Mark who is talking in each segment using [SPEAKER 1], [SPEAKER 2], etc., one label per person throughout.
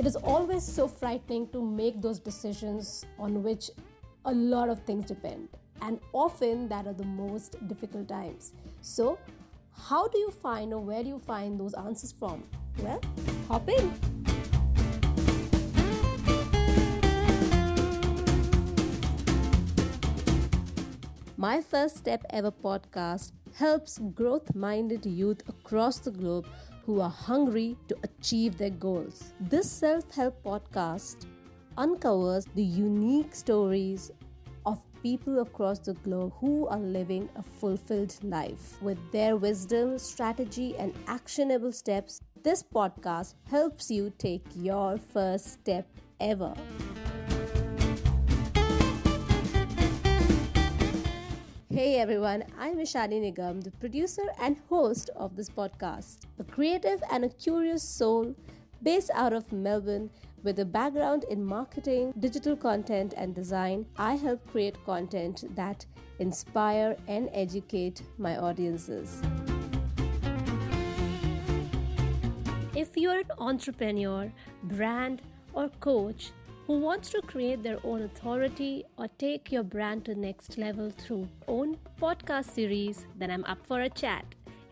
[SPEAKER 1] It is always so frightening to make those decisions on which a lot of things depend, and often that are the most difficult times. So, how do you find or where do you find those answers from? Well, hop in. My First Step Ever podcast helps growth minded youth across the globe who are hungry to achieve their goals. This self help podcast uncovers the unique stories of people across the globe who are living a fulfilled life. With their wisdom, strategy, and actionable steps, this podcast helps you take your first step ever. Hey everyone, I'm Ishani Nigam, the producer and host of this podcast. A creative and a curious soul based out of Melbourne with a background in marketing, digital content, and design, I help create content that inspire and educate my audiences. If you're an entrepreneur, brand, or coach, who wants to create their own authority or take your brand to next level through own podcast series, then I'm up for a chat.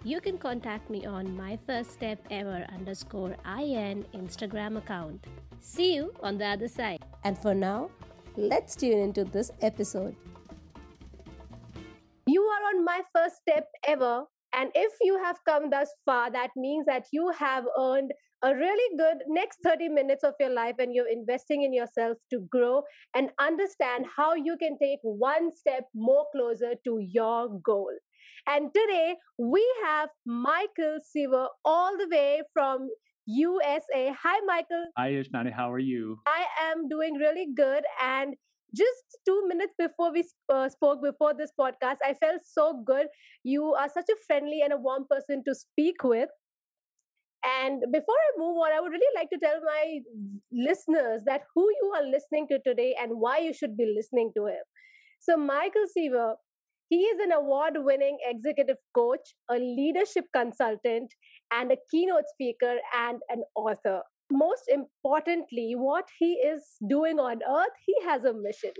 [SPEAKER 1] You can contact me on my first step ever underscore IN Instagram account. See you on the other side. And for now, let's tune into this episode. You are on my first step ever and if you have come thus far, that means that you have earned a really good next 30 minutes of your life and you're investing in yourself to grow and understand how you can take one step more closer to your goal. And today we have Michael Seaver all the way from USA. Hi, Michael.
[SPEAKER 2] Hi, Ishani. How are you?
[SPEAKER 1] I am doing really good. And just two minutes before we uh, spoke before this podcast i felt so good you are such a friendly and a warm person to speak with and before i move on i would really like to tell my listeners that who you are listening to today and why you should be listening to him so michael seaver he is an award winning executive coach a leadership consultant and a keynote speaker and an author most importantly, what he is doing on earth, he has a mission.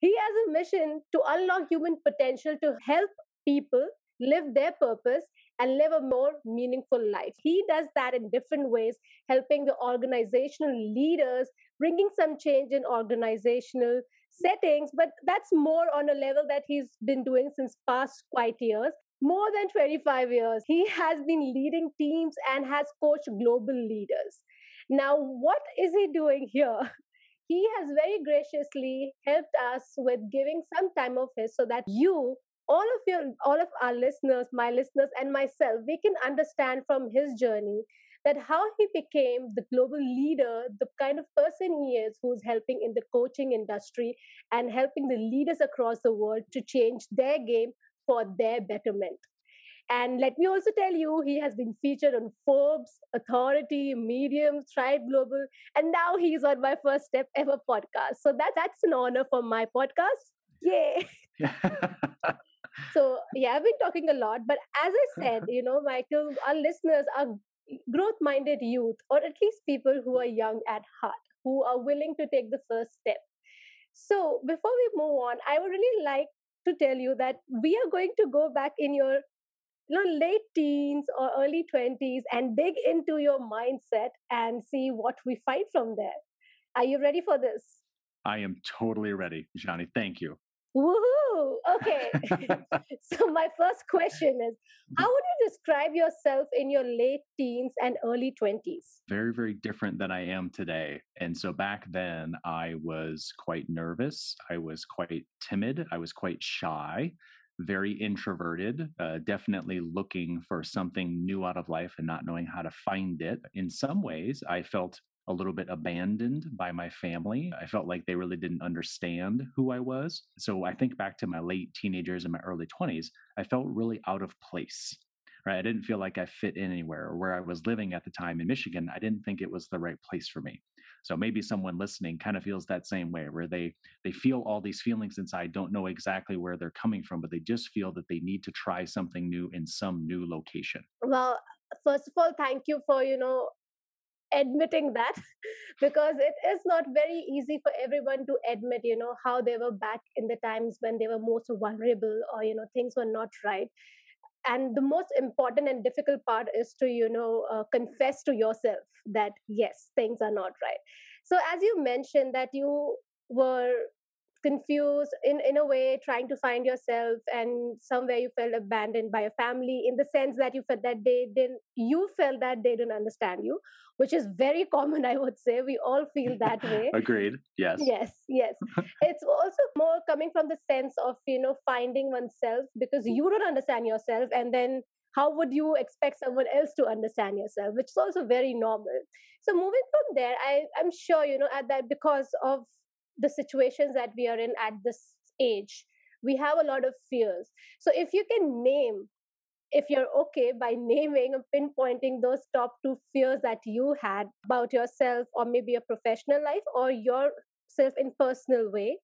[SPEAKER 1] He has a mission to unlock human potential to help people live their purpose and live a more meaningful life. He does that in different ways, helping the organizational leaders, bringing some change in organizational settings, but that's more on a level that he's been doing since past quite years. More than 25 years, he has been leading teams and has coached global leaders. Now, what is he doing here? He has very graciously helped us with giving some time of his so that you, all of your, all of our listeners, my listeners, and myself, we can understand from his journey that how he became the global leader, the kind of person he is who's helping in the coaching industry and helping the leaders across the world to change their game for their betterment. And let me also tell you, he has been featured on Forbes, Authority, Medium, Thrive Global, and now he's on my first step ever podcast. So that, that's an honor for my podcast. Yay! so yeah, I've been talking a lot, but as I said, you know, Michael, our listeners are growth-minded youth, or at least people who are young at heart, who are willing to take the first step. So before we move on, I would really like to tell you that we are going to go back in your you know, late teens or early 20s and dig into your mindset and see what we find from there. Are you ready for this?
[SPEAKER 2] I am totally ready, Johnny. Thank you.
[SPEAKER 1] Woohoo! Okay. so, my first question is How would you describe yourself in your late teens and early 20s?
[SPEAKER 2] Very, very different than I am today. And so, back then, I was quite nervous. I was quite timid. I was quite shy very introverted, uh, definitely looking for something new out of life and not knowing how to find it. In some ways, I felt a little bit abandoned by my family. I felt like they really didn't understand who I was. So I think back to my late teenagers and my early 20s, I felt really out of place right? I didn't feel like I fit in anywhere. Where I was living at the time in Michigan, I didn't think it was the right place for me. So maybe someone listening kind of feels that same way, where they they feel all these feelings inside, don't know exactly where they're coming from, but they just feel that they need to try something new in some new location.
[SPEAKER 1] Well, first of all, thank you for you know admitting that because it is not very easy for everyone to admit you know how they were back in the times when they were most vulnerable or you know things were not right. And the most important and difficult part is to you know uh, confess to yourself that yes things are not right. So as you mentioned that you were confused in in a way trying to find yourself and somewhere you felt abandoned by your family in the sense that you felt that they didn't you felt that they didn't understand you which is very common i would say. We all feel that way.
[SPEAKER 2] Agreed. Yes.
[SPEAKER 1] Yes yes. It's also more coming from the sense of you know finding oneself because you don't understand yourself and then how would you expect someone else to understand yourself which is also very normal. So moving from there i i'm sure you know at that because of the situations that we are in at this age we have a lot of fears. So if you can name if you're okay by naming and pinpointing those top two fears that you had about yourself or maybe your professional life or yourself in personal way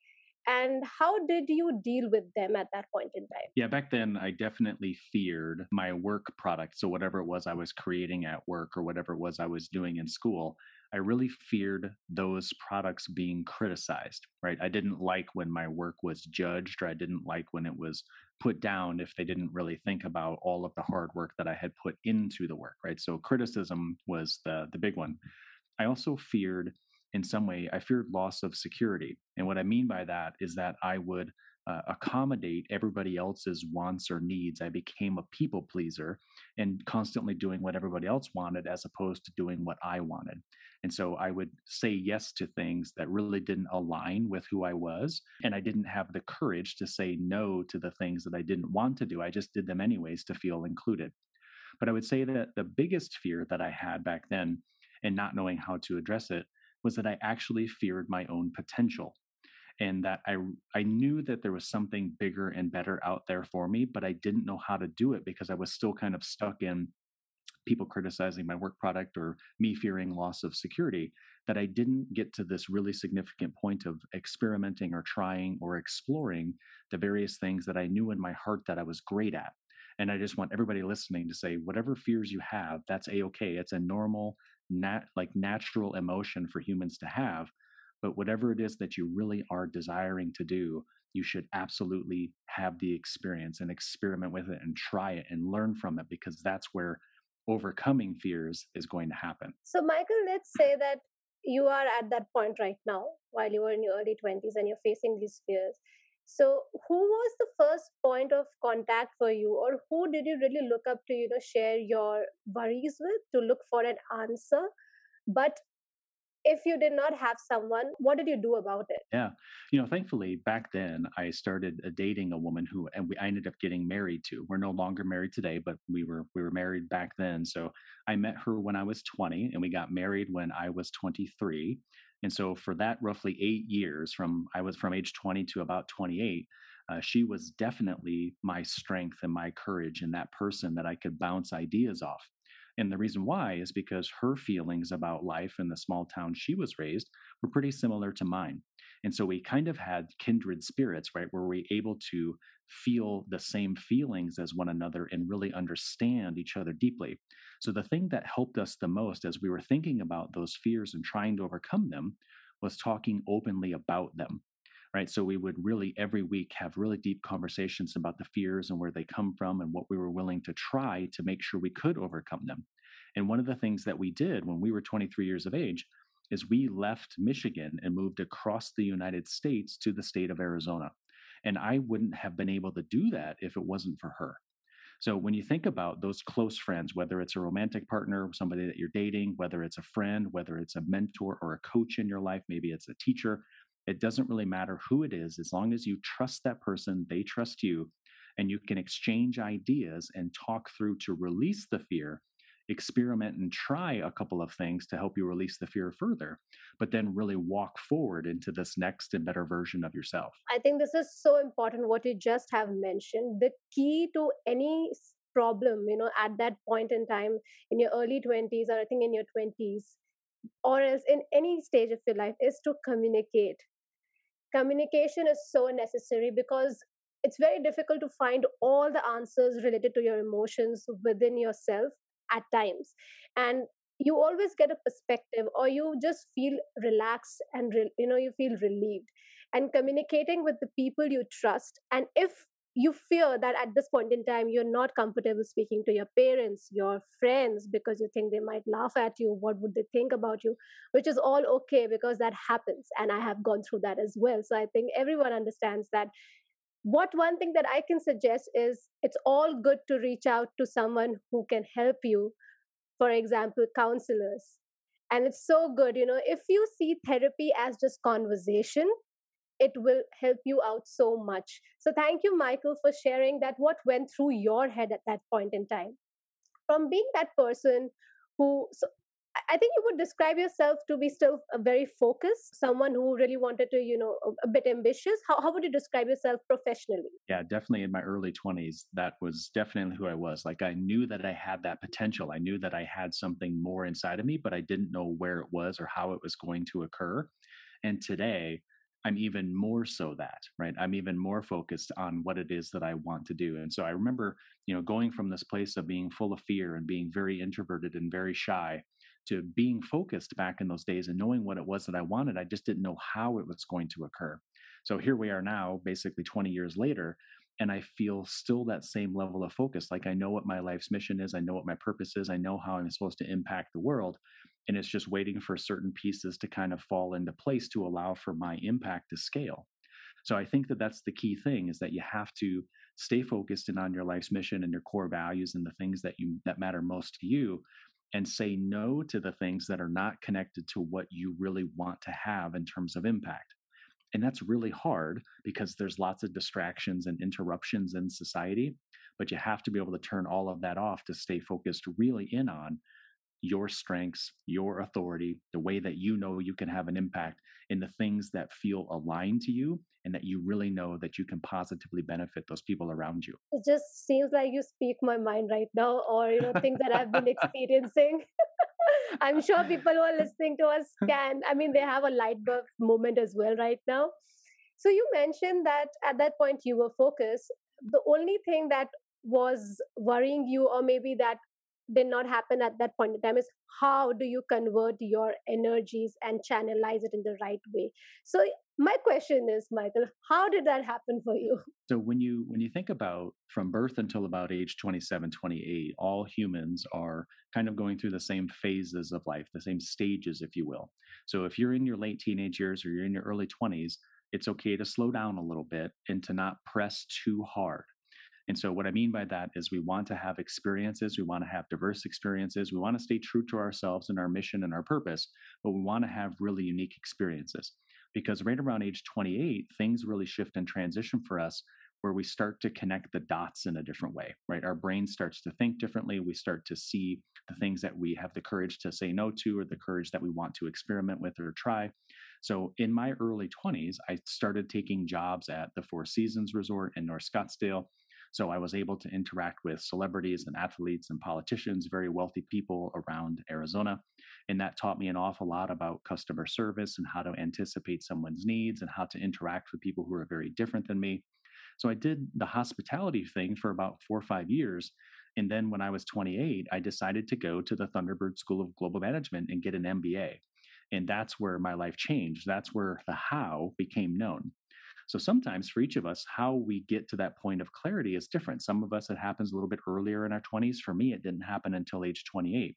[SPEAKER 1] and how did you deal with them at that point in time?
[SPEAKER 2] Yeah back then i definitely feared my work product so whatever it was i was creating at work or whatever it was i was doing in school I really feared those products being criticized, right? I didn't like when my work was judged, or I didn't like when it was put down if they didn't really think about all of the hard work that I had put into the work, right? So criticism was the the big one. I also feared in some way, I feared loss of security. And what I mean by that is that I would uh, accommodate everybody else's wants or needs. I became a people pleaser and constantly doing what everybody else wanted as opposed to doing what I wanted. And so I would say yes to things that really didn't align with who I was. And I didn't have the courage to say no to the things that I didn't want to do. I just did them anyways to feel included. But I would say that the biggest fear that I had back then, and not knowing how to address it, was that I actually feared my own potential and that I I knew that there was something bigger and better out there for me, but I didn't know how to do it because I was still kind of stuck in people criticizing my work product or me fearing loss of security that I didn't get to this really significant point of experimenting or trying or exploring the various things that I knew in my heart that I was great at. And I just want everybody listening to say, whatever fears you have, that's a okay. It's a normal, nat like natural emotion for humans to have. But whatever it is that you really are desiring to do, you should absolutely have the experience and experiment with it and try it and learn from it because that's where overcoming fears is going to happen.
[SPEAKER 1] So, Michael, let's say that you are at that point right now while you were in your early 20s and you're facing these fears. So, who was the first point of contact for you, or who did you really look up to, you know, share your worries with to look for an answer? But if you did not have someone, what did you do about it?
[SPEAKER 2] Yeah. You know, thankfully, back then, I started uh, dating a woman who, and we, I ended up getting married to. We're no longer married today, but we were we were married back then. So I met her when I was 20, and we got married when I was 23. And so for that roughly eight years, from I was from age 20 to about 28. Uh, she was definitely my strength and my courage and that person that I could bounce ideas off. And the reason why is because her feelings about life in the small town she was raised were pretty similar to mine. And so we kind of had kindred spirits, right? Where we able to feel the same feelings as one another and really understand each other deeply. So the thing that helped us the most as we were thinking about those fears and trying to overcome them was talking openly about them right? So we would really every week have really deep conversations about the fears and where they come from and what we were willing to try to make sure we could overcome them. And one of the things that we did when we were 23 years of age is we left Michigan and moved across the United States to the state of Arizona. And I wouldn't have been able to do that if it wasn't for her. So when you think about those close friends, whether it's a romantic partner, somebody that you're dating, whether it's a friend, whether it's a mentor or a coach in your life, maybe it's a teacher, it doesn't really matter who it is, as long as you trust that person, they trust you, and you can exchange ideas and talk through to release the fear, experiment and try a couple of things to help you release the fear further, but then really walk forward into this next and better version of yourself.
[SPEAKER 1] I think this is so important what you just have mentioned. The key to any problem, you know, at that point in time in your early 20s or I think in your 20s, or else in any stage of your life, is to communicate communication is so necessary because it's very difficult to find all the answers related to your emotions within yourself at times. And you always get a perspective or you just feel relaxed and re- you know you feel relieved. And communicating with the people you trust and if you fear that at this point in time you're not comfortable speaking to your parents your friends because you think they might laugh at you what would they think about you which is all okay because that happens and i have gone through that as well. So i think everyone understands that. What one thing that i can suggest is it's all good to reach out to someone who can help you for example counselors. And it's so good you know if you see therapy as just conversation it will help you out so much. So thank you, Michael, for sharing that what went through your head at that point in time. From being that person who, so I think you would describe yourself to be still a very focused, someone who really wanted to, you know, a, bit ambitious. How, how would you describe yourself professionally?
[SPEAKER 2] Yeah, definitely in my early 20s, that was definitely who I was. Like I knew that I had that potential. I knew that I had something more inside of me, but I didn't know where it was or how it was going to occur. And today, I'm even more so that, right? I'm even more focused on what it is that I want to do. And so I remember, you know, going from this place of being full of fear and being very introverted and very shy to being focused back in those days and knowing what it was that I wanted. I just didn't know how it was going to occur. So here we are now, basically 20 years later, and I feel still that same level of focus. Like I know what my life's mission is, I know what my purpose is, I know how I'm supposed to impact the world and it's just waiting for certain pieces to kind of fall into place to allow for my impact to scale. So i think that that's the key thing is that you have to stay focused and on your life's mission and your core values and the things that you that matter most to you and say no to the things that are not connected to what you really want to have in terms of impact. And that's really hard because there's lots of distractions and interruptions in society but you have to be able to turn all of that off to stay focused really in on your strengths, your authority, the way that you know you can have an impact in the things that feel aligned to you and that you really know that you can positively benefit those people around you.
[SPEAKER 1] It just seems like you speak my mind right now, or you know, things that I've been experiencing. I'm sure people who are listening to us can, I mean, they have a light bulb moment as well right now. So you mentioned that at that point you were focused. The only thing that was worrying you, or maybe that did not happen at that point in time is how do you convert your energies and channelize it in the right way? So my question is michael how did that happen for you?
[SPEAKER 2] So when you when you think about from birth until about age 27 28 all humans are kind of going through the same phases of life the same stages if you will. So if you're in your late teenage years or you're in your early 20s it's okay to slow down a little bit and to not press too hard and so, what I mean by that is we want to have experiences, we want to have diverse experiences, we want to stay true to ourselves and our mission and our purpose, but we want to have really unique experiences. Because right around age 28, things really shift and transition for us where we start to connect the dots in a different way, right? Our brain starts to think differently. We start to see the things that we have the courage to say no to or the courage that we want to experiment with or try. So in my early 20s, I started taking jobs at the Four Seasons Resort in North Scottsdale. So I was able to interact with celebrities and athletes and politicians, very wealthy people around Arizona. And that taught me an awful lot about customer service and how to anticipate someone's needs and how to interact with people who are very different than me. So I did the hospitality thing for about four or five years. And then when I was 28, I decided to go to the Thunderbird School of Global Management and get an MBA. And that's where my life changed. That's where the how became known. So sometimes for each of us, how we get to that point of clarity is different. Some of us, it happens a little bit earlier in our 20s. For me, it didn't happen until age 28.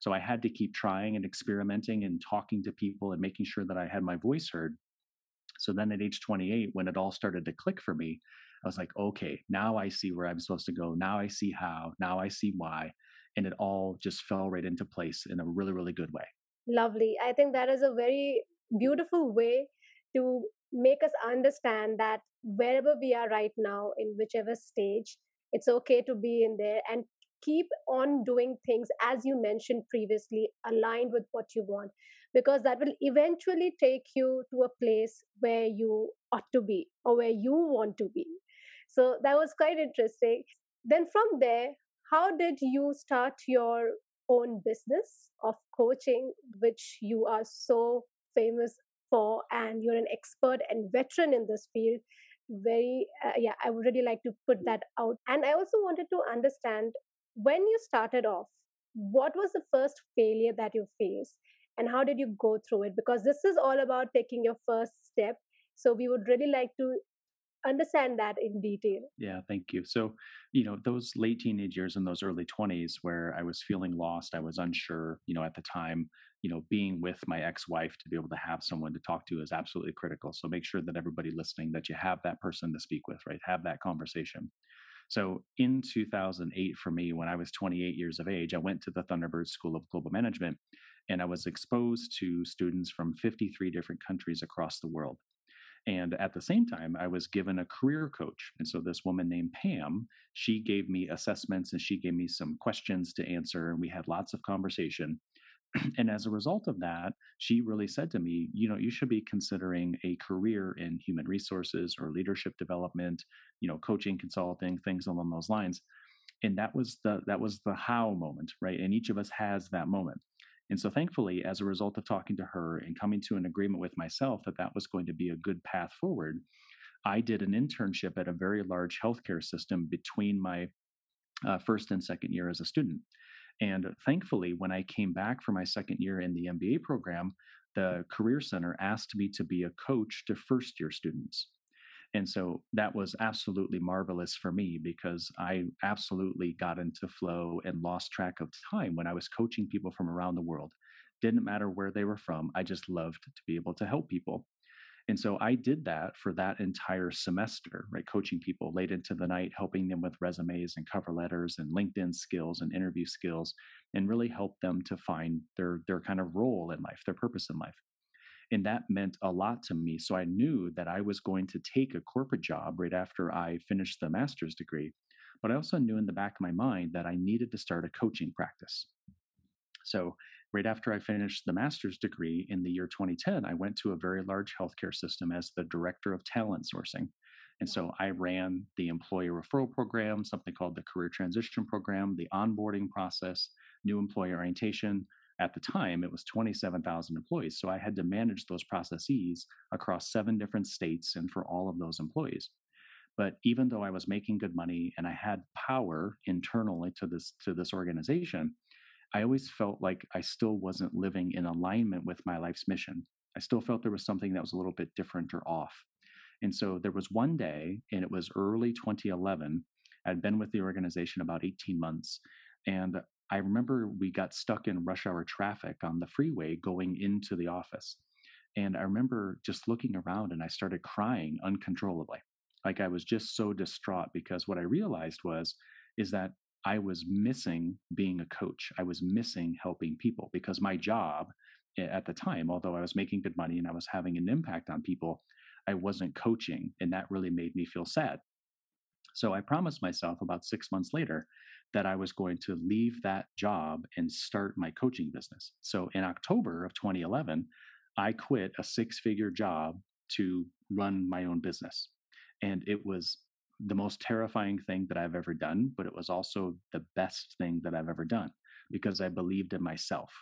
[SPEAKER 2] So I had to keep trying and experimenting and talking to people and making sure that I had my voice heard. So then at age 28, when it all started to click for me, I was like, okay, now I see where I'm supposed to go. Now I see how. Now I see why. And it all just fell right into place in a really, really good way.
[SPEAKER 1] Lovely. I think that is a very beautiful way to make us understand that wherever we are right now, in whichever stage, it's okay to be in there and keep on doing things as you mentioned previously aligned with what you want because that will eventually take you to a place where you ought to be or where you want to be. So that was quite interesting. Then from there how did you start your own business of coaching which you are so famous for and you're an expert and veteran in this field very uh, yeah i would really like to put that out and i also wanted to understand when you started off what was the first failure that you faced and how did you go through it? Because this is all about taking your first step. So we would really like to understand that in detail.
[SPEAKER 2] Yeah, thank you. So, you know, those late teenage years and those early 20s where I was feeling lost, I was unsure, you know, at the time, you know, being with my ex-wife to be able to have someone to talk to is absolutely critical. So make sure that everybody listening that you have that person to speak with, right? Have that conversation. So in 2008 for me when I was 28 years of age, I went to the Thunderbird School of Global Management and I was exposed to students from 53 different countries across the world. And at the same time, I was given a career coach. And so this woman named Pam, she gave me assessments and she gave me some questions to answer. And we had lots of conversation. and as a result of that, she really said to me, you know, you should be considering a career in human resources or leadership development, you know, coaching, consulting, things along those lines. And that was the that was the how moment, right? And each of us has that moment. And so, thankfully, as a result of talking to her and coming to an agreement with myself that that was going to be a good path forward, I did an internship at a very large healthcare system between my uh, first and second year as a student. And thankfully, when I came back for my second year in the MBA program, the Career Center asked me to be a coach to first year students. And so that was absolutely marvelous for me because I absolutely got into flow and lost track of time when I was coaching people from around the world. Didn't matter where they were from, I just loved to be able to help people. And so I did that for that entire semester, right? Coaching people late into the night, helping them with resumes and cover letters and LinkedIn skills and interview skills, and really help them to find their their kind of role in life, their purpose in life. And that meant a lot to me. So I knew that I was going to take a corporate job right after I finished the master's degree. But I also knew in the back of my mind that I needed to start a coaching practice. So, right after I finished the master's degree in the year 2010, I went to a very large healthcare system as the director of talent sourcing. And so I ran the employee referral program, something called the career transition program, the onboarding process, new employee orientation, at the time it was 27,000 employees. So I had to manage those processes across seven different states and for all of those employees. But even though I was making good money and I had power internally to this to this organization, I always felt like I still wasn't living in alignment with my life's mission. I still felt there was something that was a little bit different or off. And so there was one day, and it was early 2011. I'd been with the organization about 18 months, and I remember we got stuck in rush hour traffic on the freeway going into the office. And I remember just looking around and I started crying uncontrollably. Like I was just so distraught because what I realized was is that I was missing being a coach. I was missing helping people because my job at the time, although I was making good money and I was having an impact on people, I wasn't coaching. And that really made me feel sad. So I promised myself about six months later that I was going to leave that job and start my coaching business. So in October of 2011, I quit a six figure job to run my own business. And it was the most terrifying thing that I've ever done, but it was also the best thing that I've ever done because I believed in myself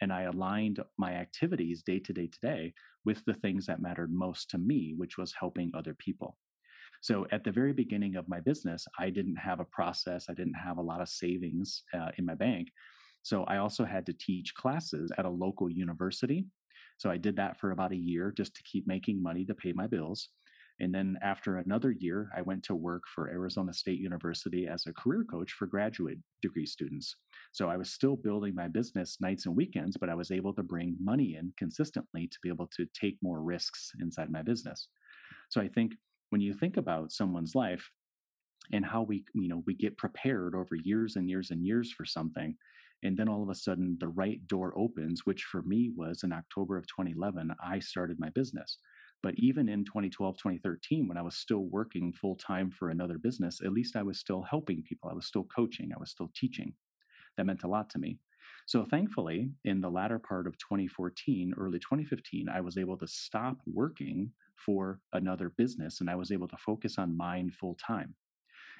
[SPEAKER 2] and I aligned my activities day to day to day with the things that mattered most to me, which was helping other people. So at the very beginning of my business, I didn't have a process, I didn't have a lot of savings uh, in my bank. So I also had to teach classes at a local university. So I did that for about a year just to keep making money to pay my bills. And then after another year, I went to work for Arizona State University as a career coach for graduate degree students. So I was still building my business nights and weekends, but I was able to bring money in consistently to be able to take more risks inside my business. So I think when you think about someone's life and how we you know we get prepared over years and years and years for something and then all of a sudden the right door opens which for me was in october of 2011 i started my business. But even in 2012 2013 when i was still working full time for another business at least i was still helping people i was still coaching i was still teaching. That meant a lot to me. So thankfully in the latter part of 2014 early 2015 i was able to stop working for another business and I was able to focus on mine full time.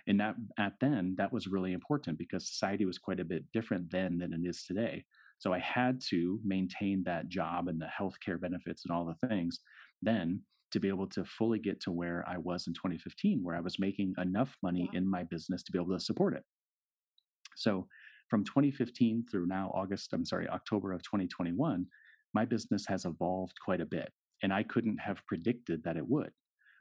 [SPEAKER 2] And that at then that was really important because society was quite a bit different then than it is today. So I had to maintain that job and the healthcare benefits and all the things then to be able to fully get to where I was in 2015, where I was making enough money in my business to be able to support it. So from 2015 through now August, I'm sorry, October of 2021, my business has evolved quite a bit. And I couldn't have predicted that it would.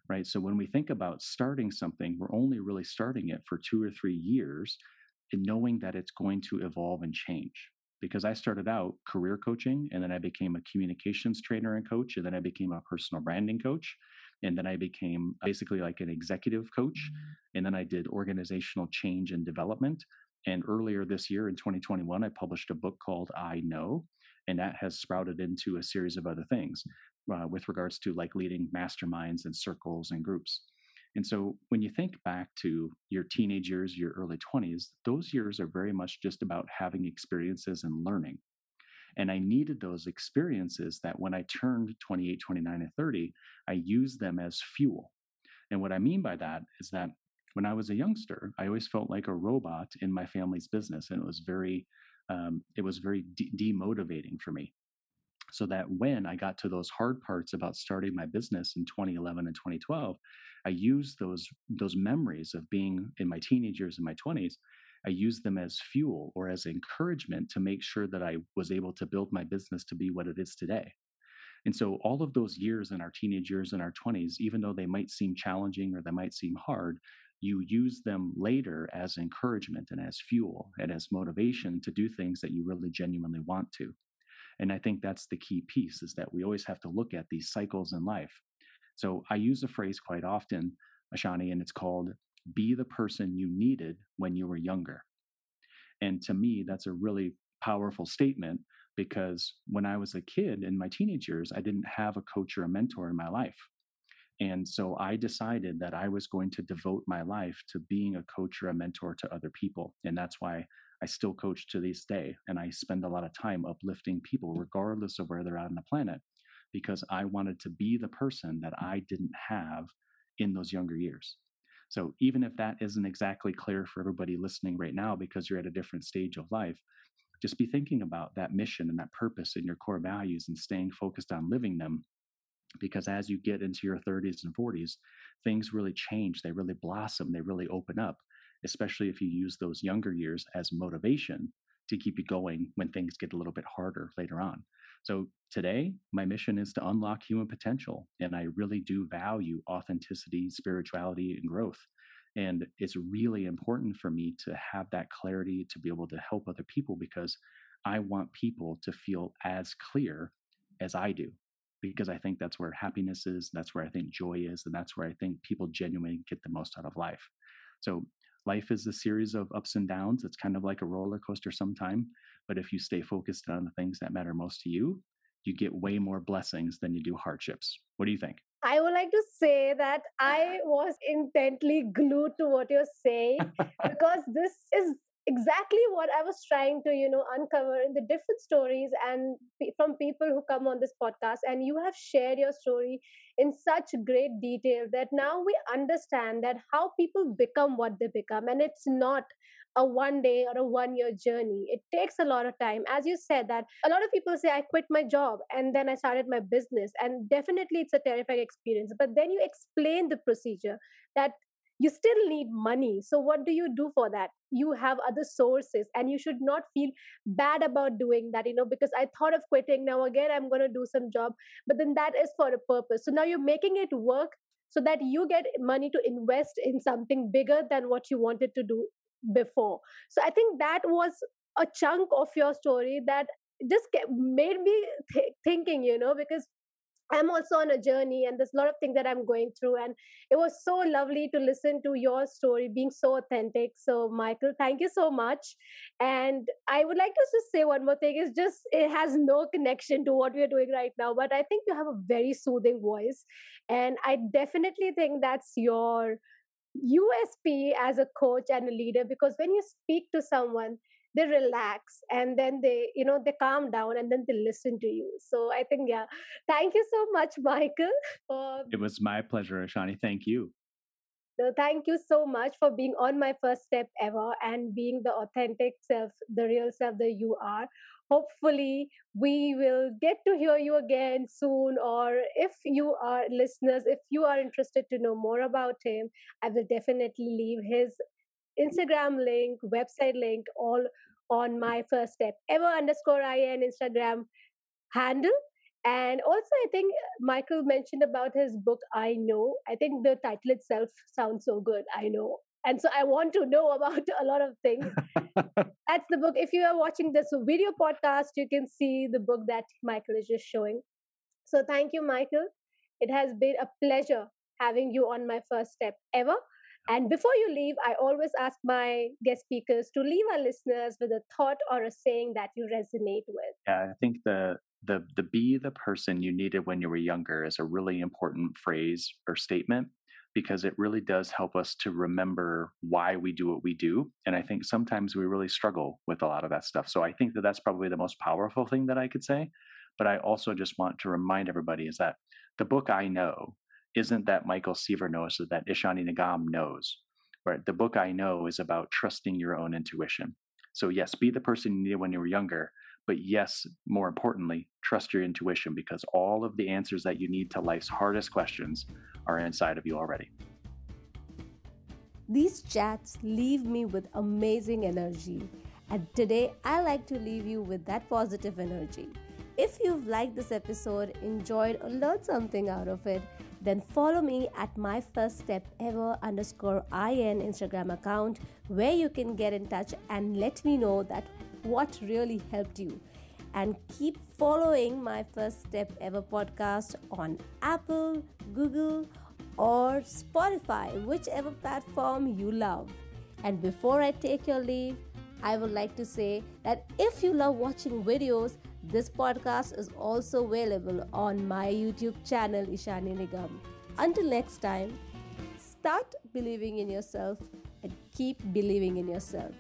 [SPEAKER 2] Right. So when we think about starting something, we're only really starting it for two or three years and knowing that it's going to evolve and change. Because I started out career coaching and then I became a communications trainer and coach, and then I became a personal branding coach. And then I became basically like an executive coach. Mm-hmm. And then I did organizational change and development. And earlier this year in 2021, I published a book called I Know, and that has sprouted into a series of other things uh, with regards to like leading masterminds and circles and groups. And so when you think back to your teenage years, your early 20s, those years are very much just about having experiences and learning. And I needed those experiences that when I turned 28, 29, and 30, I used them as fuel. And what I mean by that is that when I was a youngster, I always felt like a robot in my family's business, and it was very, um, it was very de- demotivating for me. So that when I got to those hard parts about starting my business in 2011 and 2012, I used those those memories of being in my teenage years and my 20s. I used them as fuel or as encouragement to make sure that I was able to build my business to be what it is today. And so, all of those years in our teenage years and our 20s, even though they might seem challenging or they might seem hard, you use them later as encouragement and as fuel and as motivation to do things that you really genuinely want to. And I think that's the key piece is that we always have to look at these cycles in life. So I use a phrase quite often, Ashani, and it's called be the person you needed when you were younger. And to me, that's a really powerful statement because when I was a kid in my teenage years, I didn't have a coach or a mentor in my life. And so I decided that I was going to devote my life to being a coach or a mentor to other people. And that's why I still coach to this day. And I spend a lot of time uplifting people, regardless of where they're at on the planet, because I wanted to be the person that I didn't have in those younger years. So even if that isn't exactly clear for everybody listening right now, because you're at a different stage of life, just be thinking about that mission and that purpose and your core values and staying focused on living them because as you get into your 30s and 40s things really change they really blossom they really open up especially if you use those younger years as motivation to keep you going when things get a little bit harder later on so today my mission is to unlock human potential and i really do value authenticity spirituality and growth and it's really important for me to have that clarity to be able to help other people because i want people to feel as clear as i do because I think that's where happiness is. That's where I think joy is. And that's where I think people genuinely get the most out of life. So life is a series of ups and downs. It's kind of like a roller coaster sometime. But if you stay focused on the things that matter most to you, you get way more blessings than you do hardships. What do you think?
[SPEAKER 1] I would like to say that I was intently glued to what you're saying because this is exactly what I was trying to, you know, uncover in the different stories and from people who come on this podcast. And you have shared your story in such great detail that now we understand that how people become what they become. And it's not a one day or a one year journey. It takes a lot of time. As you said, that a lot of people say, I quit my job and then I started my business. And definitely it's a terrifying experience. But then you explain the procedure that you still need money. So what do you do for that? You have other sources and you should not feel bad about doing that you know because i thought of quitting. Now again i'm going to do some job but then that is for a purpose. So now you're making it work so that you get money to invest in something bigger than what you wanted to do before. So i think that was a chunk of your story that just made me th- thinking you know because I'm also on a journey and there's a lot of things that I'm going through. And it was so lovely to listen to your story being so authentic. So, Michael, thank you so much. And I would like to just say one more thing is just it has no connection to what we're doing right now, but I think you have a very soothing voice. And I definitely think that's your USP as a coach and a leader because when you speak to someone, they relax and then they you know they calm down and then they listen to you. So i think yeah. Thank you so much michael
[SPEAKER 2] for... it was my pleasure ashani. Thank you.
[SPEAKER 1] So thank you so much for being on my first step ever and being the authentic self the real self that you are. Hopefully we will get to hear you again soon or if you are listeners if you are interested to know more about him i will definitely leave his Instagram link, website link, all on my first step ever underscore IN Instagram handle. And also, I think Michael mentioned about his book, I Know. I think the title itself sounds so good, I Know. And so I want to know about a lot of things. That's the book. If you are watching this video podcast, you can see the book that Michael is just showing. So thank you, Michael. It has been a pleasure having you on my first step ever. And before you leave, I always ask my guest speakers to leave our listeners with a thought or a saying that you resonate with.
[SPEAKER 2] Yeah, I think the the the be the person you needed when you were younger is a really important phrase or statement because it really does help us to remember why we do what we do and i think sometimes we really struggle with a lot of that stuff so i think that that's probably the most powerful thing that i could say but i also just want to remind everybody is that the book i know isn't that michael seaver knows that ishani Nagam knows right the book i know is about trusting your own intuition so yes be the person you needed when you were younger but yes, more importantly, trust your intuition because all of the answers that you need to life's hardest questions are inside of you already.
[SPEAKER 1] These chats leave me with amazing energy. And today, I like to leave you with that positive energy. If you've liked this episode, enjoyed, or learned something out of it, then follow me at my first step ever underscore in Instagram account where you can get in touch and let me know that what really helped you. And keep following my first step ever podcast on Apple, Google, or Spotify, whichever platform you love. And before I take your leave, I would like to say that if you love watching videos, this podcast is also available on my YouTube channel, Ishani Nigam. Until next time, start believing in yourself and keep believing in yourself.